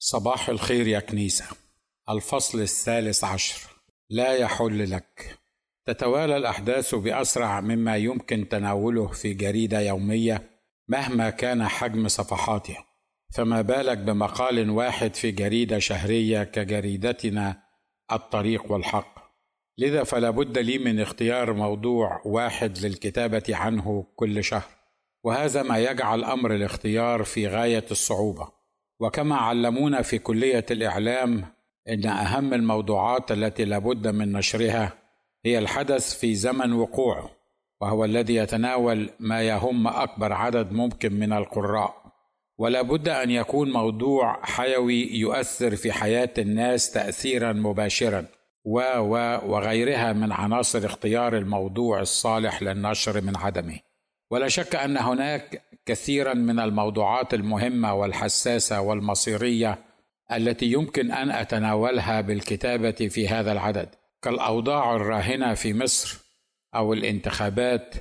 صباح الخير يا كنيسة. الفصل الثالث عشر. لا يحل لك. تتوالى الأحداث بأسرع مما يمكن تناوله في جريدة يومية مهما كان حجم صفحاتها فما بالك بمقال واحد في جريدة شهرية كجريدتنا الطريق والحق؟ لذا فلا بد لي من اختيار موضوع واحد للكتابة عنه كل شهر وهذا ما يجعل أمر الاختيار في غاية الصعوبة. وكما علمونا في كلية الإعلام إن أهم الموضوعات التي لابد من نشرها هي الحدث في زمن وقوعه وهو الذي يتناول ما يهم أكبر عدد ممكن من القراء. ولا بد أن يكون موضوع حيوي يؤثر في حياة الناس تاثيرا مباشرا و و وغيرها من عناصر اختيار الموضوع الصالح للنشر من عدمه. ولا شك أن هناك كثيرا من الموضوعات المهمة والحساسة والمصيرية التي يمكن أن أتناولها بالكتابة في هذا العدد. كالأوضاع الراهنة في مصر أو الانتخابات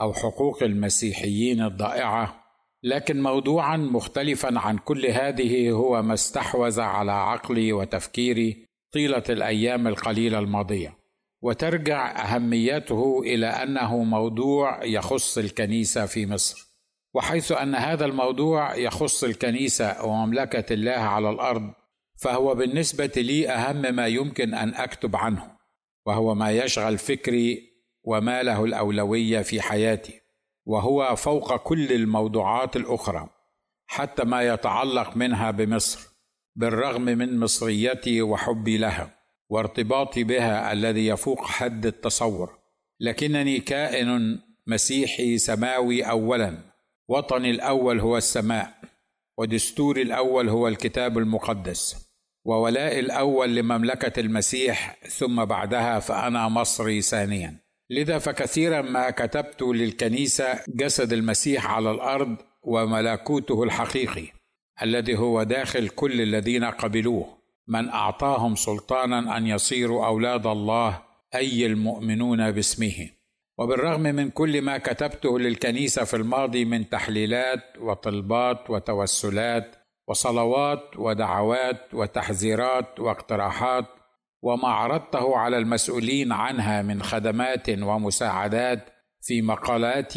أو حقوق المسيحيين الضائعة. لكن موضوعا مختلفا عن كل هذه هو ما استحوذ على عقلي وتفكيري طيلة الأيام القليلة الماضية. وترجع أهميته إلى أنه موضوع يخص الكنيسة في مصر. وحيث أن هذا الموضوع يخص الكنيسة ومملكة الله على الأرض فهو بالنسبة لي أهم ما يمكن أن أكتب عنه وهو ما يشغل فكري وما له الأولوية في حياتي وهو فوق كل الموضوعات الأخرى حتى ما يتعلق منها بمصر بالرغم من مصريتي وحبي لها وارتباطي بها الذي يفوق حد التصور لكنني كائن مسيحي سماوي اولا. وطني الأول هو السماء ودستوري الأول هو الكتاب المقدس وولائي الأول لمملكة المسيح ثم بعدها فأنا مصري ثانيا. لذا فكثيرا ما كتبت للكنيسة جسد المسيح على الأرض وملكوته الحقيقي الذي هو داخل كل الذين قبلوه من أعطاهم سلطانا أن يصيروا أولاد الله أي المؤمنون باسمه. وبالرغم من كل ما كتبته للكنيسة في الماضي من تحليلات وطلبات وتوسلات وصلوات ودعوات وتحذيرات واقتراحات وما عرضته على المسؤولين عنها من خدمات ومساعدات في مقالات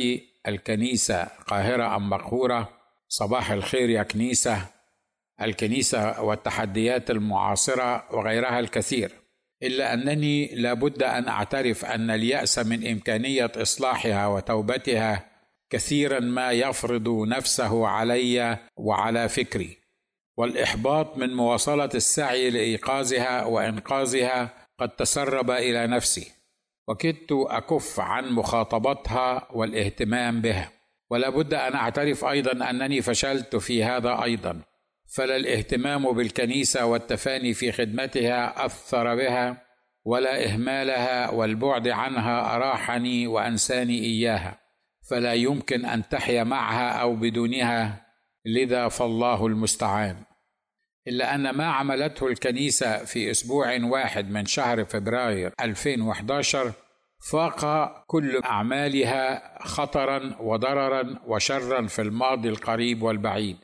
الكنيسة قاهرة أم مقهورة صباح الخير يا كنيسة الكنيسة والتحديات المعاصرة وغيرها الكثير. إلا أنني لابد أن أعترف أن اليأس من إمكانية إصلاحها وتوبتها كثيرا ما يفرض نفسه علي وعلى فكري والإحباط من مواصلة السعي لإيقاظها وإنقاذها قد تسرب إلى نفسي وكدت أكف عن مخاطبتها والاهتمام بها ولا بد أن أعترف أيضا أنني فشلت في هذا أيضا. فلا الاهتمام بالكنيسة والتفاني في خدمتها أثر بها ولا إهمالها والبعد عنها اراحني وأنساني إياها. فلا يمكن أن تحيا معها أو بدونها لذا فالله المستعان. إلا أن ما عملته الكنيسة في أسبوع واحد من شهر فبراير 2011 فاق كل أعمالها خطرا وضررا وشرا في الماضي القريب والبعيد.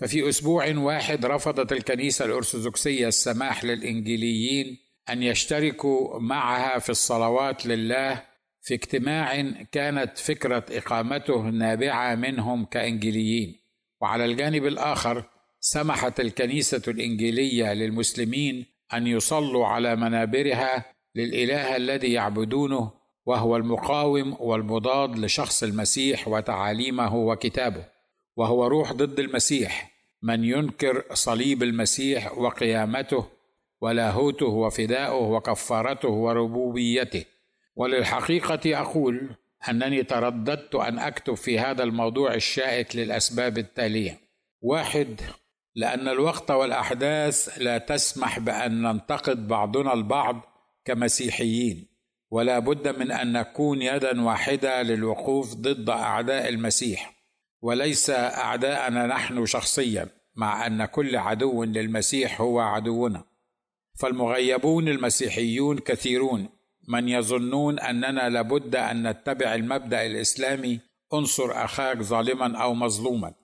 ففي أسبوع واحد رفضت الكنيسة الأرثوذكسية السماح للإنجيليين أن يشتركوا معها في الصلوات لله في اجتماع كانت فكرة إقامته نابعة منهم كإنجيليين. وعلى الجانب الآخر سمحت الكنيسة الإنجيلية للمسلمين أن يصلوا على منابرها للإله الذي يعبدونه وهو المقاوم والمضاد لشخص المسيح وتعاليمه وكتابه وهو روح ضد المسيح. من ينكر صليب المسيح وقيامته ولاهوته وفداؤه وكفارته وربوبيته. وللحقيقة أقول أنني ترددت أن أكتب في هذا الموضوع الشائك للأسباب التالية. واحد لأن الوقت والأحداث لا تسمح بأن ننتقد بعضنا البعض كمسيحيين ولا بد من أن نكون يدا واحدة للوقوف ضد أعداء المسيح. وليس أعداءنا نحن شخصيا مع أن كل عدو للمسيح هو عدونا. فالمغيبون المسيحيون كثيرون من يظنون أننا لابد أن نتبع المبدأ الإسلامي انصر أخاك ظالما أو مظلوما.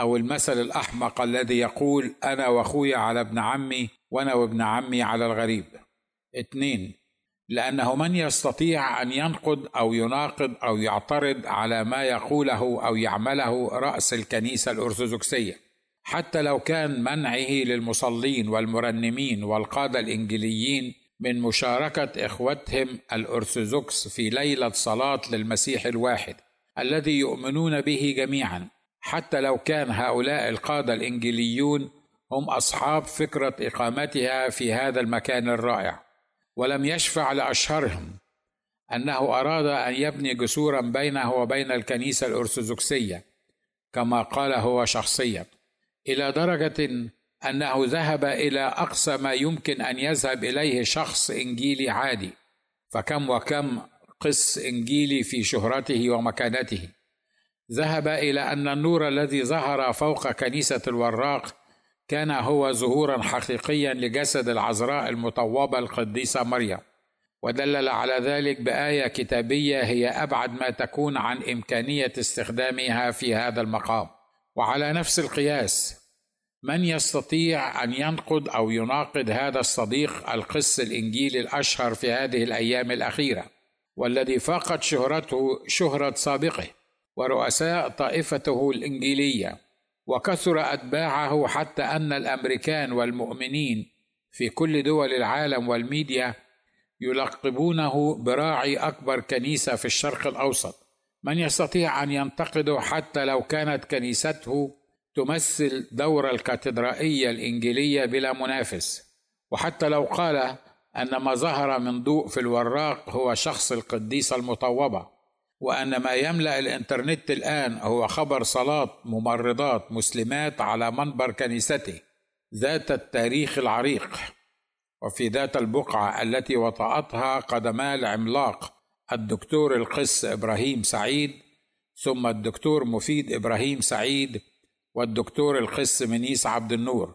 أو المثل الأحمق الذي يقول أنا وأخوي على ابن عمي وأنا وابن عمي على الغريب. اثنين لأنه من يستطيع أن ينقد أو يناقض أو يعترض على ما يقوله أو يعمله رأس الكنيسة الأرثوذكسية. حتى لو كان منعه للمصلين والمرنمين والقادة الإنجيليين من مشاركة إخوتهم الأرثوذكس في ليلة صلاة للمسيح الواحد الذي يؤمنون به جميعا. حتى لو كان هؤلاء القادة الإنجيليون هم أصحاب فكرة إقامتها في هذا المكان الرائع. ولم يشفع لأشهرهم. أنه أراد أن يبني جسورا بينه وبين الكنيسة الأرثوذكسية كما قال هو شخصيا إلى درجة أنه ذهب إلى أقصى ما يمكن أن يذهب إليه شخص إنجيلي عادي فكم وكم قس إنجيلي في شهرته ومكانته. ذهب إلى أن النور الذي ظهر فوق كنيسة الوراق كان هو ظهورا حقيقيا لجسد العذراء المطوبة القديسة مريم. ودلل على ذلك بآية كتابية هي أبعد ما تكون عن إمكانية استخدامها في هذا المقام. وعلى نفس القياس من يستطيع أن ينقد أو يناقض هذا الصديق القس الإنجيلي الأشهر في هذه الأيام الأخيرة؟ والذي فاقت شهرته شهرة سابقه ورؤساء طائفته الإنجيلية. وكثر أتباعه حتى أن الأمريكان والمؤمنين في كل دول العالم والميديا يلقبونه براعي أكبر كنيسة في الشرق الأوسط. من يستطيع أن ينتقده حتى لو كانت كنيسته تمثل دور الكاتدرائية الإنجيلية بلا منافس. وحتى لو قال أن ما ظهر من ضوء في الوراق هو شخص القديسة المطوبة. وأن ما يملأ الإنترنت الآن هو خبر صلاة ممرضات مسلمات على منبر كنيسته ذات التاريخ العريق وفي ذات البقعة التي وطأتها قدما العملاق الدكتور القس إبراهيم سعيد ثم الدكتور مفيد إبراهيم سعيد والدكتور القس منيس عبد النور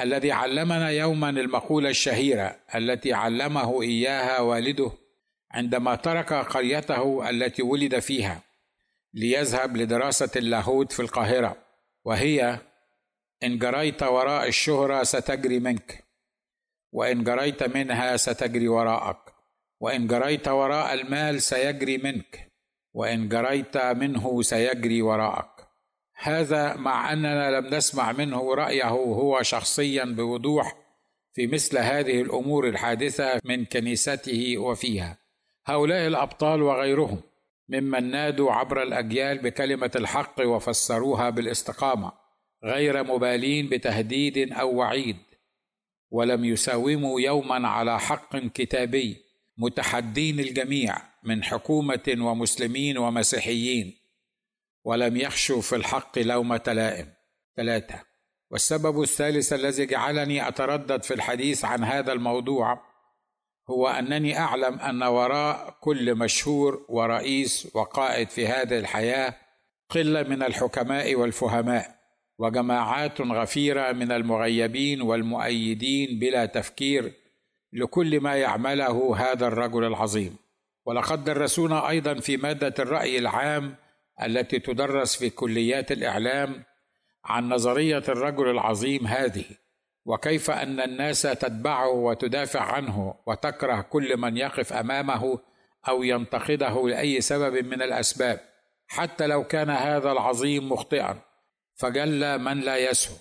الذي علمنا يوما المقولة الشهيرة التي علمه إياها والده عندما ترك قريته التي ولد فيها ليذهب لدراسة اللاهوت في القاهرة وهي إن جريت وراء الشهرة ستجري منك وإن جريت منها ستجري وراءك وإن جريت وراء المال سيجري منك وإن جريت منه سيجري وراءك. هذا مع أننا لم نسمع منه رأيه هو شخصيا بوضوح في مثل هذه الأمور الحادثة من كنيسته وفيها. هؤلاء الأبطال وغيرهم ممن نادوا عبر الأجيال بكلمة الحق وفسروها بالاستقامة غير مبالين بتهديد أو وعيد ولم يساوموا يوما على حق كتابي متحدين الجميع من حكومة ومسلمين ومسيحيين ولم يخشوا في الحق لومة لائم. ثلاثة والسبب الثالث الذي جعلني أتردد في الحديث عن هذا الموضوع هو أنني أعلم أن وراء كل مشهور ورئيس وقائد في هذه الحياة قلة من الحكماء والفهماء وجماعات غفيرة من المغيبين والمؤيدين بلا تفكير لكل ما يعمله هذا الرجل العظيم. ولقد درسونا أيضا في مادة الرأي العام التي تدرس في كليات الإعلام عن نظرية الرجل العظيم هذه. وكيف أن الناس تتبعه وتدافع عنه وتكره كل من يقف أمامه أو ينتقده لأي سبب من الأسباب حتى لو كان هذا العظيم مخطئا فجل من لا يسهو.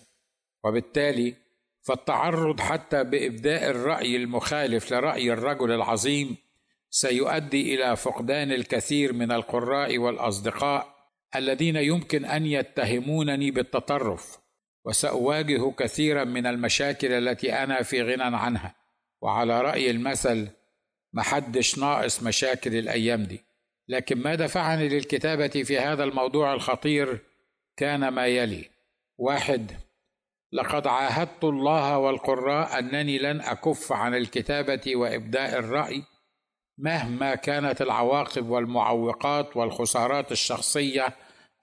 وبالتالي فالتعرض حتى بإبداء الرأي المخالف لرأي الرجل العظيم سيؤدي إلى فقدان الكثير من القراء والأصدقاء الذين يمكن أن يتهمونني بالتطرف. وسأواجه كثيرا من المشاكل التي أنا في غنى عنها. وعلى رأي المثل محدش ناقص مشاكل الأيام دي. لكن ما دفعني للكتابة في هذا الموضوع الخطير كان ما يلي. واحد لقد عاهدت الله والقراء أنني لن أكف عن الكتابة وإبداء الرأي مهما كانت العواقب والمعوقات والخسارات الشخصية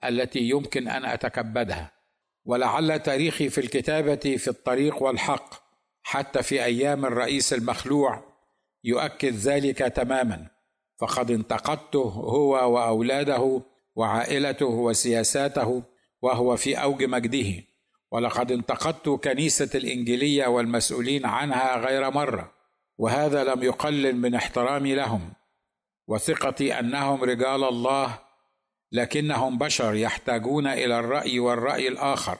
التي يمكن أن أتكبدها. ولعل تاريخي في الكتابة في الطريق والحق حتى في أيام الرئيس المخلوع يؤكد ذلك تماما. فقد انتقدته هو وأولاده وعائلته وسياساته وهو في أوج مجده. ولقد انتقدت كنيسة الإنجيلية والمسؤولين عنها غير مرة وهذا لم يقلل من احترامي لهم. وثقتي أنهم رجال الله لكنهم بشر يحتاجون إلى الرأي والرأي الآخر.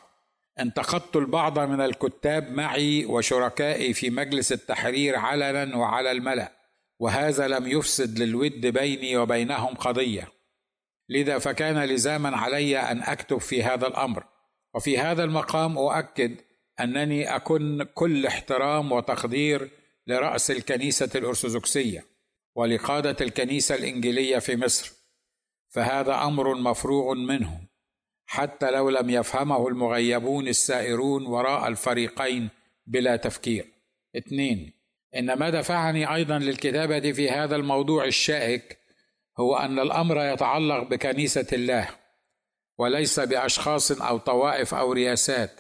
انتقدت البعض من الكتاب معي وشركائي في مجلس التحرير علنا وعلى الملأ وهذا لم يفسد للود بيني وبينهم قضية. لذا فكان لزاما علي أن أكتب في هذا الأمر. وفي هذا المقام أؤكد أنني أكن كل احترام وتقدير لرأس الكنيسة الأرثوذكسية ولقادة الكنيسة الإنجيلية في مصر. فهذا أمر مفروغ منه حتى لو لم يفهمه المغيبون السائرون وراء الفريقين بلا تفكير. اثنين إن ما دفعني أيضا للكتابة في هذا الموضوع الشائك هو أن الأمر يتعلق بكنيسة الله وليس بأشخاص أو طوائف أو رياسات.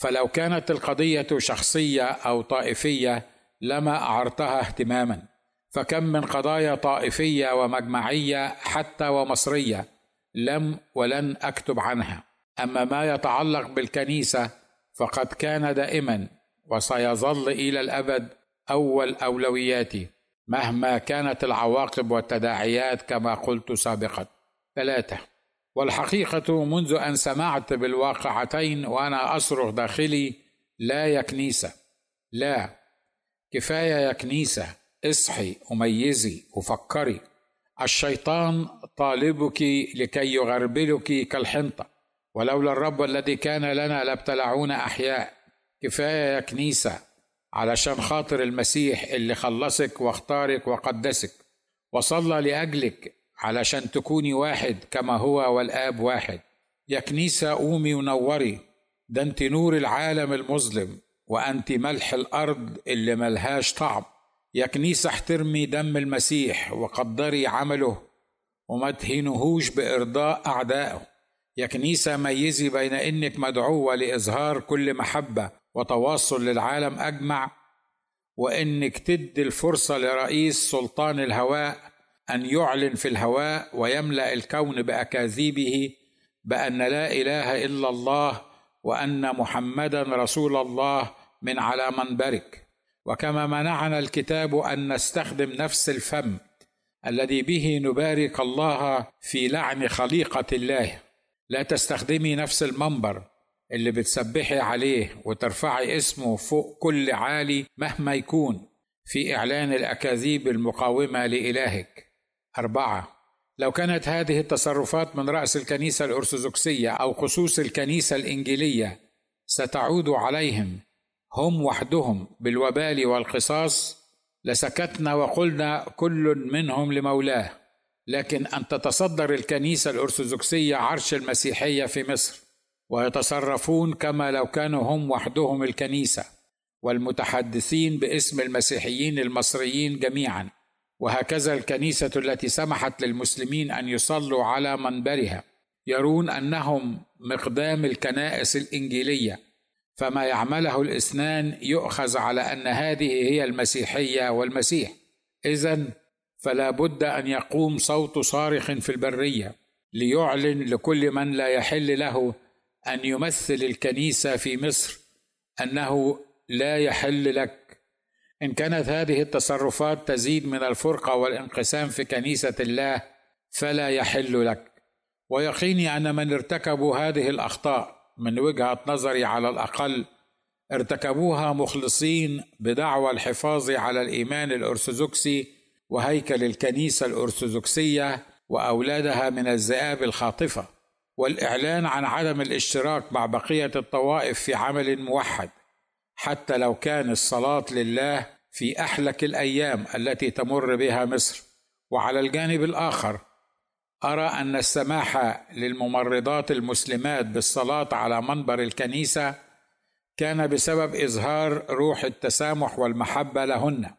فلو كانت القضية شخصية أو طائفية لما أعرتها اهتماما. فكم من قضايا طائفية ومجمعية حتى ومصرية لم ولن أكتب عنها. أما ما يتعلق بالكنيسة فقد كان دائما وسيظل إلى الأبد أول أولوياتي مهما كانت العواقب والتداعيات كما قلت سابقا. ثلاثة والحقيقة منذ أن سمعت بالواقعتين وأنا أصرخ داخلي لا يا كنيسه لا كفاية يا كنيسه اصحي وميزي وفكري الشيطان طالبك لكي يغربلك كالحنطة. ولولا الرب الذي كان لنا لابتلعونا أحياء. كفاية يا كنيسة علشان خاطر المسيح اللي خلصك واختارك وقدسك. وصلى لأجلك علشان تكوني واحد كما هو والآب واحد. يا كنيسة قومي ونوري. ده أنت نور العالم المظلم وأنت ملح الأرض اللي ملهاش طعم. يا كنيسه احترمي دم المسيح وقدري عمله وما تهينهوش بإرضاء أعدائه. يا كنيسه ميزي بين إنك مدعوة لإظهار كل محبة وتواصل للعالم أجمع وإنك تدي الفرصة لرئيس سلطان الهواء أن يعلن في الهواء ويملأ الكون بأكاذيبه بأن لا إله إلا الله وأن محمدا رسول الله من على منبرك. وكما منعنا الكتاب أن نستخدم نفس الفم الذي به نبارك الله في لعن خليقة الله لا تستخدمي نفس المنبر اللي بتسبحي عليه وترفعي اسمه فوق كل عالي مهما يكون في إعلان الأكاذيب المقاومة لإلهك. أربعة لو كانت هذه التصرفات من رأس الكنيسة الأرثوذكسية أو خصوص الكنيسة الإنجيلية ستعود عليهم هم وحدهم بالوبال والقصاص لسكتنا وقلنا كل منهم لمولاه لكن أن تتصدر الكنيسة الأرثوذكسية عرش المسيحية في مصر ويتصرفون كما لو كانوا هم وحدهم الكنيسة والمتحدثين باسم المسيحيين المصريين جميعا وهكذا الكنيسة التي سمحت للمسلمين أن يصلوا على منبرها يرون أنهم مقدام الكنائس الإنجيلية. فما يعمله الاثنان يؤخذ على أن هذه هي المسيحية والمسيح. اذا فلا بد أن يقوم صوت صارخ في البرية ليعلن لكل من لا يحل له أن يمثل الكنيسة في مصر أنه لا يحل لك. إن كانت هذه التصرفات تزيد من الفرقة والانقسام في كنيسة الله فلا يحل لك. ويقيني أن من ارتكبوا هذه الأخطاء من وجهه نظري على الأقل ارتكبوها مخلصين بدعوى الحفاظ على الإيمان الأرثوذكسي وهيكل الكنيسة الأرثوذكسية وأولادها من الذئاب الخاطفة والإعلان عن عدم الاشتراك مع بقية الطوائف في عمل موحد حتى لو كان الصلاة لله في أحلك الأيام التي تمر بها مصر. وعلى الجانب الآخر أرى أن السماح للممرضات المسلمات بالصلاة على منبر الكنيسة كان بسبب إظهار روح التسامح والمحبة لهن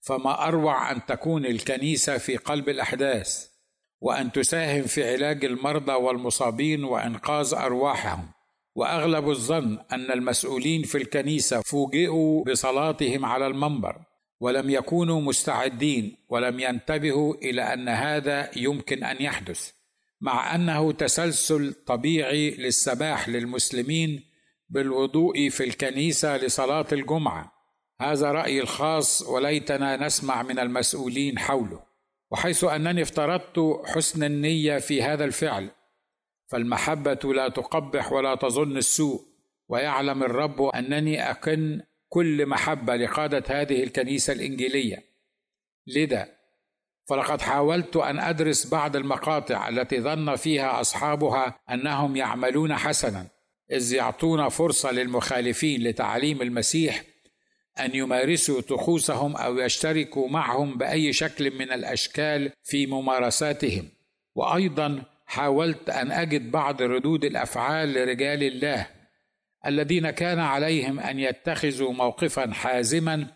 فما أروع أن تكون الكنيسة في قلب الأحداث وأن تساهم في علاج المرضى والمصابين وإنقاذ أرواحهم. وأغلب الظن أن المسؤولين في الكنيسة فوجئوا بصلاتهم على المنبر. ولم يكونوا مستعدين ولم ينتبهوا إلى أن هذا يمكن أن يحدث مع أنه تسلسل طبيعي للسماح للمسلمين بالوضوء في الكنيسة لصلاة الجمعة. هذا رأيي الخاص وليتنا نسمع من المسؤولين حوله. وحيث أنني افترضت حسن النية في هذا الفعل فالمحبة لا تقبح ولا تظن السوء ويعلم الرب أنني اكن كل محبة لقادة هذه الكنيسة الإنجيلية. لذا فلقد حاولت أن أدرس بعض المقاطع التي ظن فيها أصحابها أنهم يعملون حسنا إذ يعطون فرصة للمخالفين لتعاليم المسيح أن يمارسوا طقوسهم أو يشتركوا معهم بأي شكل من الأشكال في ممارساتهم. وأيضا حاولت أن أجد بعض ردود الأفعال لرجال الله الذين كان عليهم أن يتخذوا موقفا حازما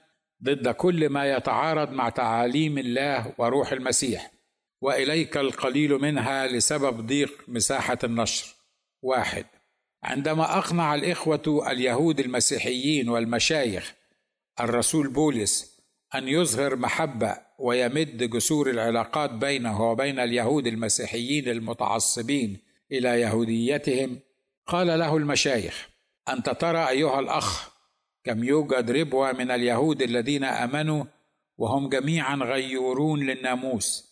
ضد كل ما يتعارض مع تعاليم الله وروح المسيح. وإليك القليل منها لسبب ضيق مساحة النشر. واحد. عندما أقنع الإخوة اليهود المسيحيين والمشايخ الرسول بولس أن يظهر محبة ويمد جسور العلاقات بينه وبين اليهود المسيحيين المتعصبين إلى يهوديتهم قال له المشايخ أنت ترى أيها الأخ كم يوجد ربوة من اليهود الذين آمنوا وهم جميعا غيورون للناموس.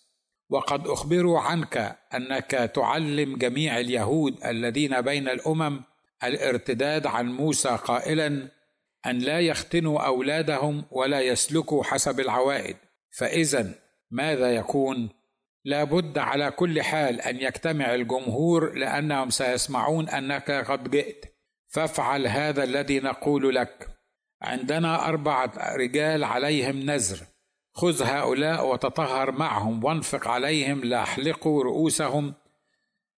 وقد أخبروا عنك أنك تعلم جميع اليهود الذين بين الأمم الارتداد عن موسى قائلا أن لا يختنوا أولادهم ولا يسلكوا حسب العوائد. فاذا ماذا يكون؟ لا بد على كل حال أن يجتمع الجمهور لأنهم سيسمعون أنك قد جئت. فافعل هذا الذي نقول لك. عندنا أربعة رجال عليهم نزر. خذ هؤلاء وتطهر معهم وانفق عليهم لاحلقوا رؤوسهم.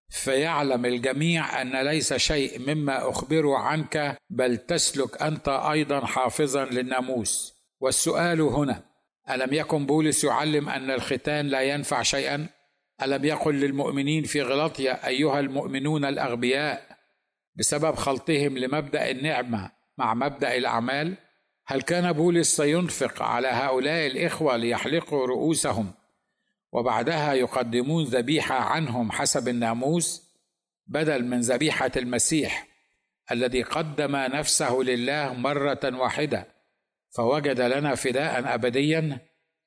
فيعلم الجميع أن ليس شيء مما اخبره عنك بل تسلك أنت أيضا حافظا للناموس. والسؤال هنا ألم يكن بولس يعلم أن الختان لا ينفع شيئا؟ ألم يقل للمؤمنين في غلطيا أيها المؤمنون الأغبياء؟ بسبب خلطهم لمبدأ النعمة مع مبدأ الأعمال هل كان بولس سينفق على هؤلاء الإخوة ليحلقوا رؤوسهم وبعدها يقدمون ذبيحة عنهم حسب الناموس بدل من ذبيحة المسيح الذي قدم نفسه لله مرة واحدة فوجد لنا فداء ابديا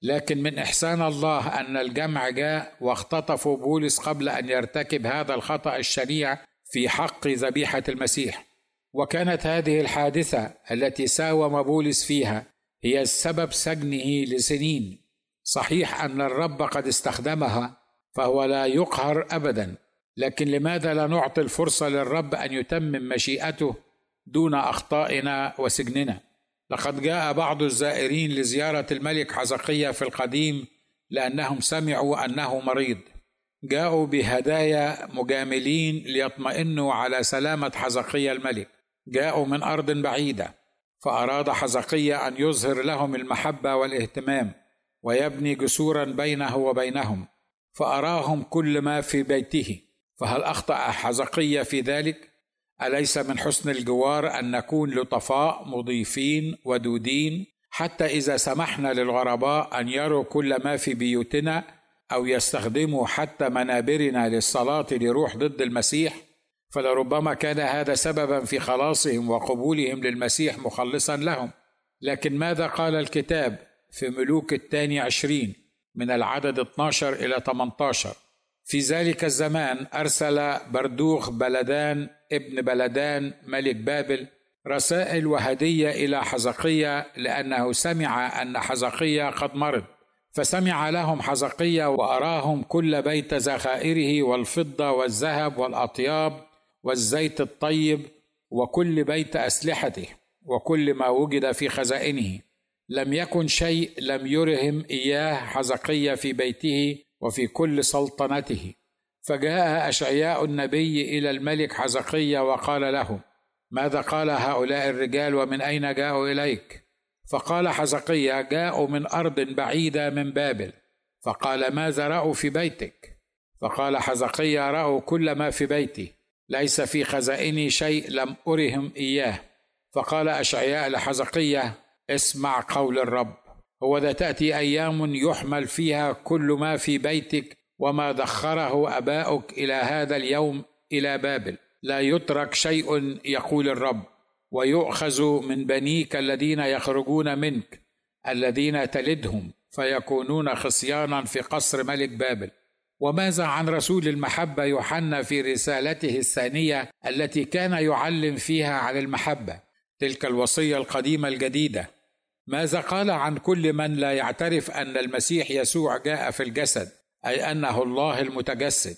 لكن من إحسان الله أن الجمع جاء واختطفوا بولس قبل أن يرتكب هذا الخطأ الشنيع في حق ذبيحة المسيح. وكانت هذه الحادثة التي ساوم بولس فيها هي السبب سجنه لسنين. صحيح أن الرب قد استخدمها فهو لا يقهر ابدا. لكن لماذا لا نعطي الفرصة للرب أن يتمم مشيئته دون أخطائنا وسجننا؟ لقد جاء بعض الزائرين لزيارة الملك حزقية في القديم لأنهم سمعوا أنه مريض. جاءوا بهدايا مجاملين ليطمئنوا على سلامة حزقية الملك. جاءوا من أرض بعيدة فأراد حزقية أن يظهر لهم المحبة والاهتمام ويبني جسورا بينه وبينهم فأراهم كل ما في بيته. فهل أخطأ حزقية في ذلك؟ أليس من حسن الجوار أن نكون لطفاء مضيفين ودودين؟ حتى إذا سمحنا للغرباء أن يروا كل ما في بيوتنا أو يستخدموا حتى منابرنا للصلاة لروح ضد المسيح فلربما كان هذا سببا في خلاصهم وقبولهم للمسيح مخلصا لهم. لكن ماذا قال الكتاب في ملوك الثاني عشرين من العدد 12 إلى 18 في ذلك الزمان أرسل بردوخ بلدان ابن بلدان ملك بابل رسائل وهدية إلى حزقية لأنه سمع أن حزقية قد مرض. فسمع لهم حزقية وأراهم كل بيت ذخائره والفضة والذهب والأطياب والزيت الطيب وكل بيت أسلحته وكل ما وجد في خزائنه. لم يكن شيء لم يرهم إياه حزقية في بيته وفي كل سلطنته. فجاء أشعياء النبي إلى الملك حزقية وقال له ماذا قال هؤلاء الرجال ومن أين جاءوا إليك؟ فقال حزقية جاءوا من أرض بعيدة من بابل. فقال ماذا رأوا في بيتك؟ فقال حزقية رأوا كل ما في بيتي. ليس في خزائني شيء لم أرهم إياه. فقال أشعياء لحزقية اسمع قول الرب. هو ذا تأتي أيام يحمل فيها كل ما في بيتك وما دخره أباؤك إلى هذا اليوم إلى بابل. لا يترك شيء يقول الرب. ويؤخذ من بنيك الذين يخرجون منك الذين تلدهم فيكونون خصيانا في قصر ملك بابل. وماذا عن رسول المحبة يوحنا في رسالته الثانية التي كان يعلم فيها عن المحبة؟ تلك الوصية القديمة الجديدة. ماذا قال عن كل من لا يعترف أن المسيح يسوع جاء في الجسد أي أنه الله المتجسد؟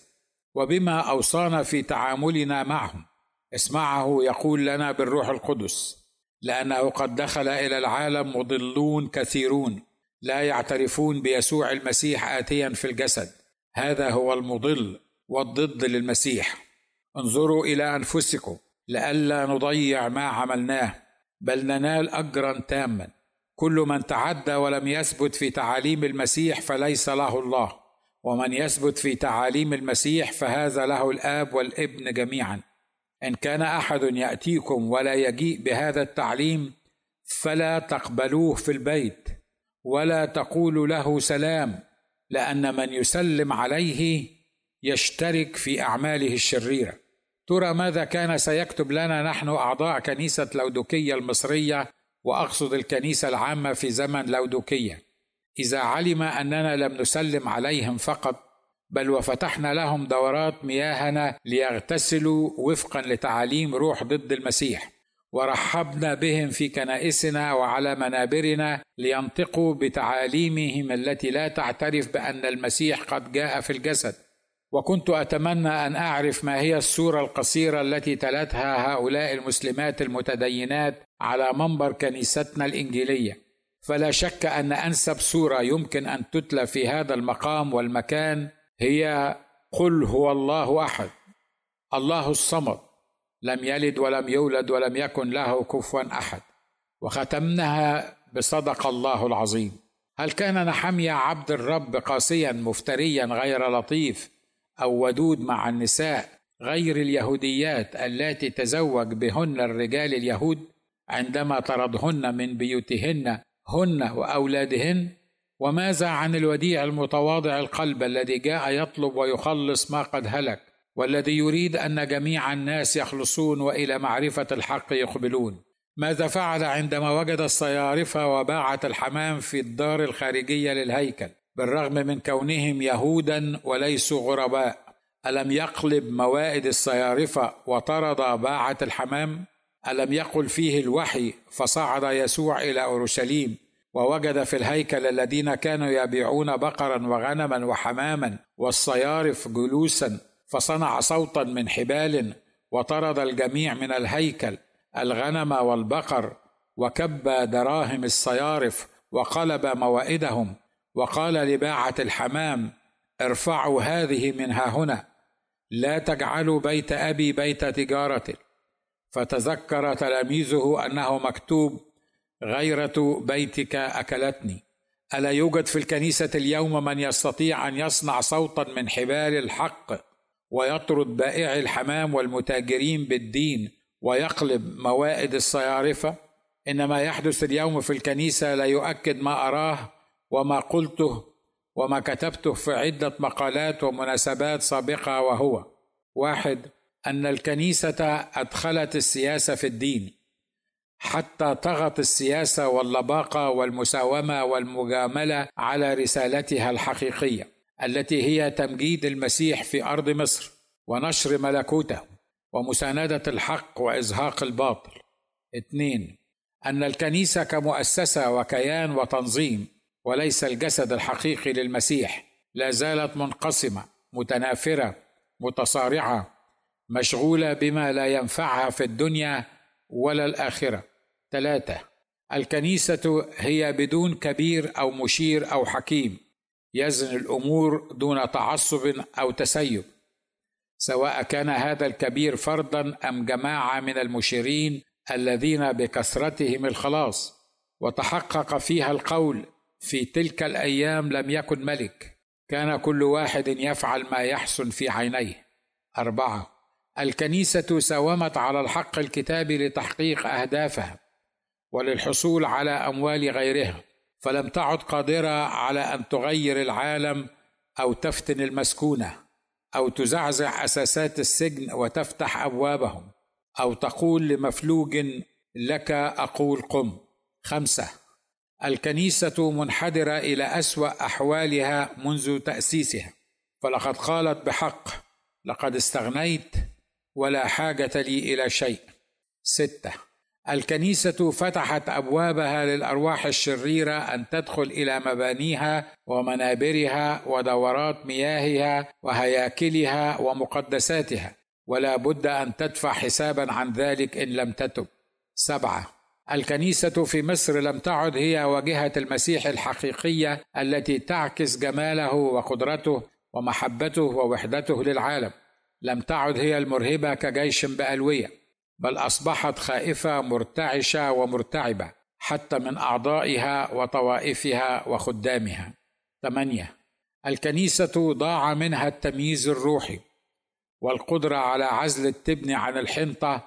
وبما أوصانا في تعاملنا معهم. اسمعه يقول لنا بالروح القدس لأنه قد دخل إلى العالم مضلون كثيرون لا يعترفون بيسوع المسيح اتيا في الجسد. هذا هو المضل والضد للمسيح. انظروا إلى أنفسكم لئلا نضيع ما عملناه بل ننال اجرا تاما. كل من تعدى ولم يثبت في تعاليم المسيح فليس له الله ومن يثبت في تعاليم المسيح فهذا له الآب والابن جميعا. إن كان أحد يأتيكم ولا يجيء بهذا التعليم فلا تقبلوه في البيت ولا تقولوا له سلام لأن من يسلم عليه يشترك في أعماله الشريرة. ترى ماذا كان سيكتب لنا نحن أعضاء كنيسة لودوكية المصرية وأقصد الكنيسة العامة في زمن لودوكية. إذا علم أننا لم نسلم عليهم فقط بل وفتحنا لهم دورات مياهنا ليغتسلوا وفقا لتعاليم روح ضد المسيح. ورحبنا بهم في كنائسنا وعلى منابرنا لينطقوا بتعاليمهم التي لا تعترف بأن المسيح قد جاء في الجسد. وكنت أتمنى أن أعرف ما هي الصورة القصيرة التي تلتها هؤلاء المسلمات المتدينات على منبر كنيستنا الإنجيلية. فلا شك أن أنسب صورة يمكن أن تتلى في هذا المقام والمكان هي قل هو الله أحد الله الصمد لم يلد ولم يولد ولم يكن له كفوا أحد. وختمناها بصدق الله العظيم. هل كان نحميا عبد الرب قاسيا مفتريا غير لطيف أو ودود مع النساء غير اليهوديات التي تزوج بهن الرجال اليهود عندما طردهن من بيوتهن هن وأولادهن؟ وماذا عن الوديع المتواضع القلب الذي جاء يطلب ويخلص ما قد هلك والذي يريد أن جميع الناس يخلصون وإلى معرفة الحق يقبلون؟ ماذا فعل عندما وجد الصيارفة وباعة الحمام في الدار الخارجية للهيكل بالرغم من كونهم يهودا وليسوا غرباء؟ ألم يقلب موائد الصيارفة وطرد باعة الحمام؟ ألم يقل فيه الوحي فصعد يسوع إلى أورشليم؟ ووجد في الهيكل الذين كانوا يبيعون بقرا وغنما وحماما والصيارف جلوسا فصنع صوتا من حبال وطرد الجميع من الهيكل الغنم والبقر وكب دراهم الصيارف وقلب موائدهم وقال لباعة الحمام ارفعوا هذه من ها هنا لا تجعلوا بيت أبي بيت تجارة. فتذكر تلاميذه أنه مكتوب غيرة بيتك أكلتني. ألا يوجد في الكنيسة اليوم من يستطيع أن يصنع صوتا من حبال الحق ويطرد بائعي الحمام والمتاجرين بالدين ويقلب موائد الصيارفة؟ إن ما يحدث اليوم في الكنيسة لا يؤكد ما أراه وما قلته وما كتبته في عدة مقالات ومناسبات سابقة وهو. واحد أن الكنيسة أدخلت السياسة في الدين. حتى طغت السياسة واللباقة والمساومة والمجاملة على رسالتها الحقيقية التي هي تمجيد المسيح في أرض مصر ونشر ملكوته ومساندة الحق وإزهاق الباطل. اثنين أن الكنيسة كمؤسسة وكيان وتنظيم وليس الجسد الحقيقي للمسيح لا زالت منقسمة متنافرة متصارعة مشغولة بما لا ينفعها في الدنيا ولا الآخرة. ثلاثة. الكنيسة هي بدون كبير أو مشير أو حكيم. يزن الأمور دون تعصب أو تسيب. سواء كان هذا الكبير فردا أم جماعة من المشيرين الذين بكثرتهم الخلاص. وتحقق فيها القول في تلك الأيام لم يكن ملك. كان كل واحد يفعل ما يحسن في عينيه. أربعة. الكنيسة ساومت على الحق الكتابي لتحقيق أهدافها. وللحصول على أموال غيرها فلم تعد قادرة على أن تغير العالم أو تفتن المسكونة أو تزعزع أساسات السجن وتفتح أبوابهم أو تقول لمفلوج لك أقول قم. خمسة. الكنيسة منحدرة إلى أسوأ أحوالها منذ تأسيسها. فلقد قالت بحق لقد استغنيت ولا حاجة لي إلى شيء. ستة. الكنيسة فتحت أبوابها للأرواح الشريرة أن تدخل إلى مبانيها ومنابرها ودورات مياهها وهياكلها ومقدساتها. ولا بد أن تدفع حسابا عن ذلك إن لم تتب. سبعة. الكنيسة في مصر لم تعد هي واجهة المسيح الحقيقية التي تعكس جماله وقدرته ومحبته ووحدته للعالم. لم تعد هي المرهبة كجيش بألوية. بل أصبحت خائفة مرتعشة ومرتعبة حتى من أعضائها وطوائفها وخدامها. ثمانية. الكنيسة ضاع منها التمييز الروحي والقدرة على عزل التبن عن الحنطة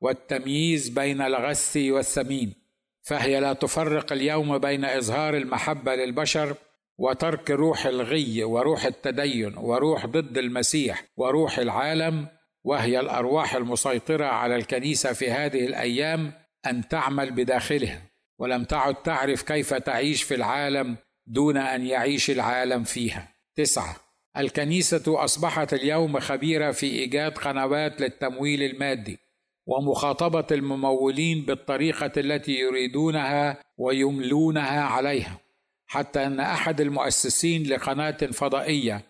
والتمييز بين الغث والثمين فهي لا تفرق اليوم بين إظهار المحبة للبشر وترك روح الغي وروح التدين وروح ضد المسيح وروح العالم وهي الأرواح المسيطرة على الكنيسة في هذه الأيام أن تعمل بداخلها ولم تعد تعرف كيف تعيش في العالم دون أن يعيش العالم فيها. تسعة الكنيسة أصبحت اليوم خبيرة في إيجاد قنوات للتمويل المادي ومخاطبة الممولين بالطريقة التي يريدونها ويملونها عليها حتى أن أحد المؤسسين لقناة فضائية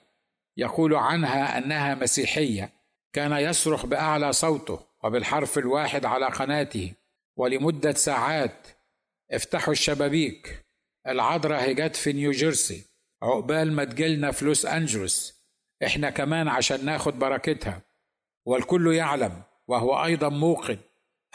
يقول عنها أنها مسيحية. كان يصرخ بأعلى صوته وبالحرف الواحد على قناته. ولمدة ساعات افتحوا الشبابيك. العذراء هجت في نيوجيرسي عقبال ما تجيلنا في لوس أنجلوس إحنا كمان عشان ناخد بركتها. والكل يعلم وهو أيضا موقن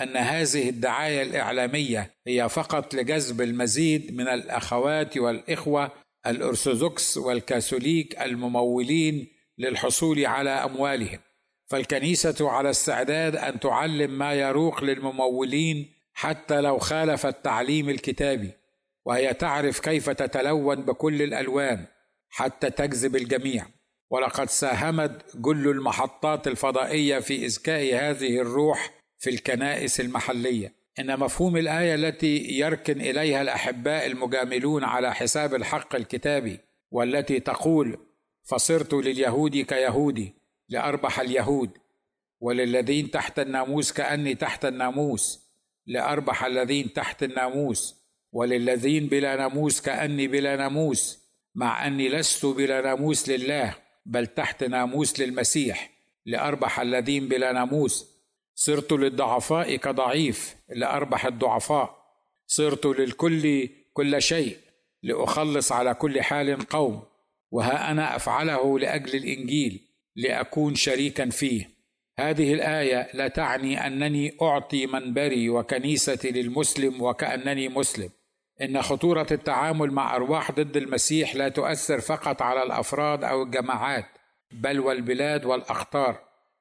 أن هذه الدعاية الإعلامية هي فقط لجذب المزيد من الأخوات والإخوة الأرثوذكس والكاثوليك الممولين للحصول على أموالهم. فالكنيسة على استعداد أن تعلم ما يروق للممولين حتى لو خالف التعليم الكتابي وهي تعرف كيف تتلون بكل الألوان حتى تجذب الجميع. ولقد ساهمت جل المحطات الفضائية في اذكاء هذه الروح في الكنائس المحلية. إن مفهوم الآية التي يركن إليها الأحباء المجاملون على حساب الحق الكتابي والتي تقول فصرت لليهود كيهودي لأربح اليهود وللذين تحت الناموس كأني تحت الناموس. لأربح الذين تحت الناموس وللذين بلا ناموس كأني بلا ناموس مع أني لست بلا ناموس لله بل تحت ناموس للمسيح. لأربح الذين بلا ناموس. صرت للضعفاء كضعيف لأربح الضعفاء. صرت للكل كل شيء لأخلص على كل حال قوم. وها أنا أفعله لأجل الإنجيل. لأكون شريكا فيه. هذه الآية لا تعني أنني أعطي منبري وكنيستي للمسلم وكأنني مسلم. إن خطورة التعامل مع أرواح ضد المسيح لا تؤثر فقط على الأفراد أو الجماعات بل والبلاد والأقطار.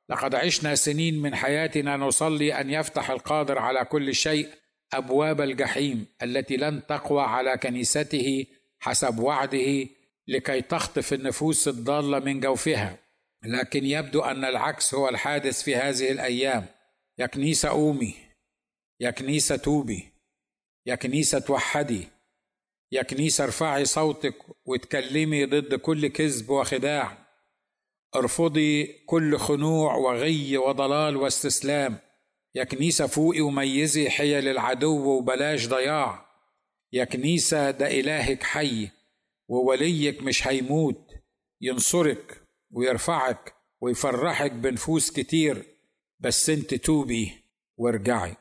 لقد عشنا سنين من حياتنا نصلي أن يفتح القادر على كل شيء أبواب الجحيم التي لن تقوى على كنيسته حسب وعده لكي تخطف النفوس الضالة من جوفها. لكن يبدو أن العكس هو الحادث في هذه الأيام. يا كنيسه قومي يا كنيسه توبي يا كنيسه توحدي يا كنيسه ارفعي صوتك وتكلمي ضد كل كذب وخداع. ارفضي كل خنوع وغي وضلال واستسلام. يا كنيسه فوقي وميزي حيل العدو وبلاش ضياع. يا كنيسه ده إلهك حي ووليك مش هيموت ينصرك. ويرفعك ويفرحك بنفوس كتير بس انت توبي وارجعي.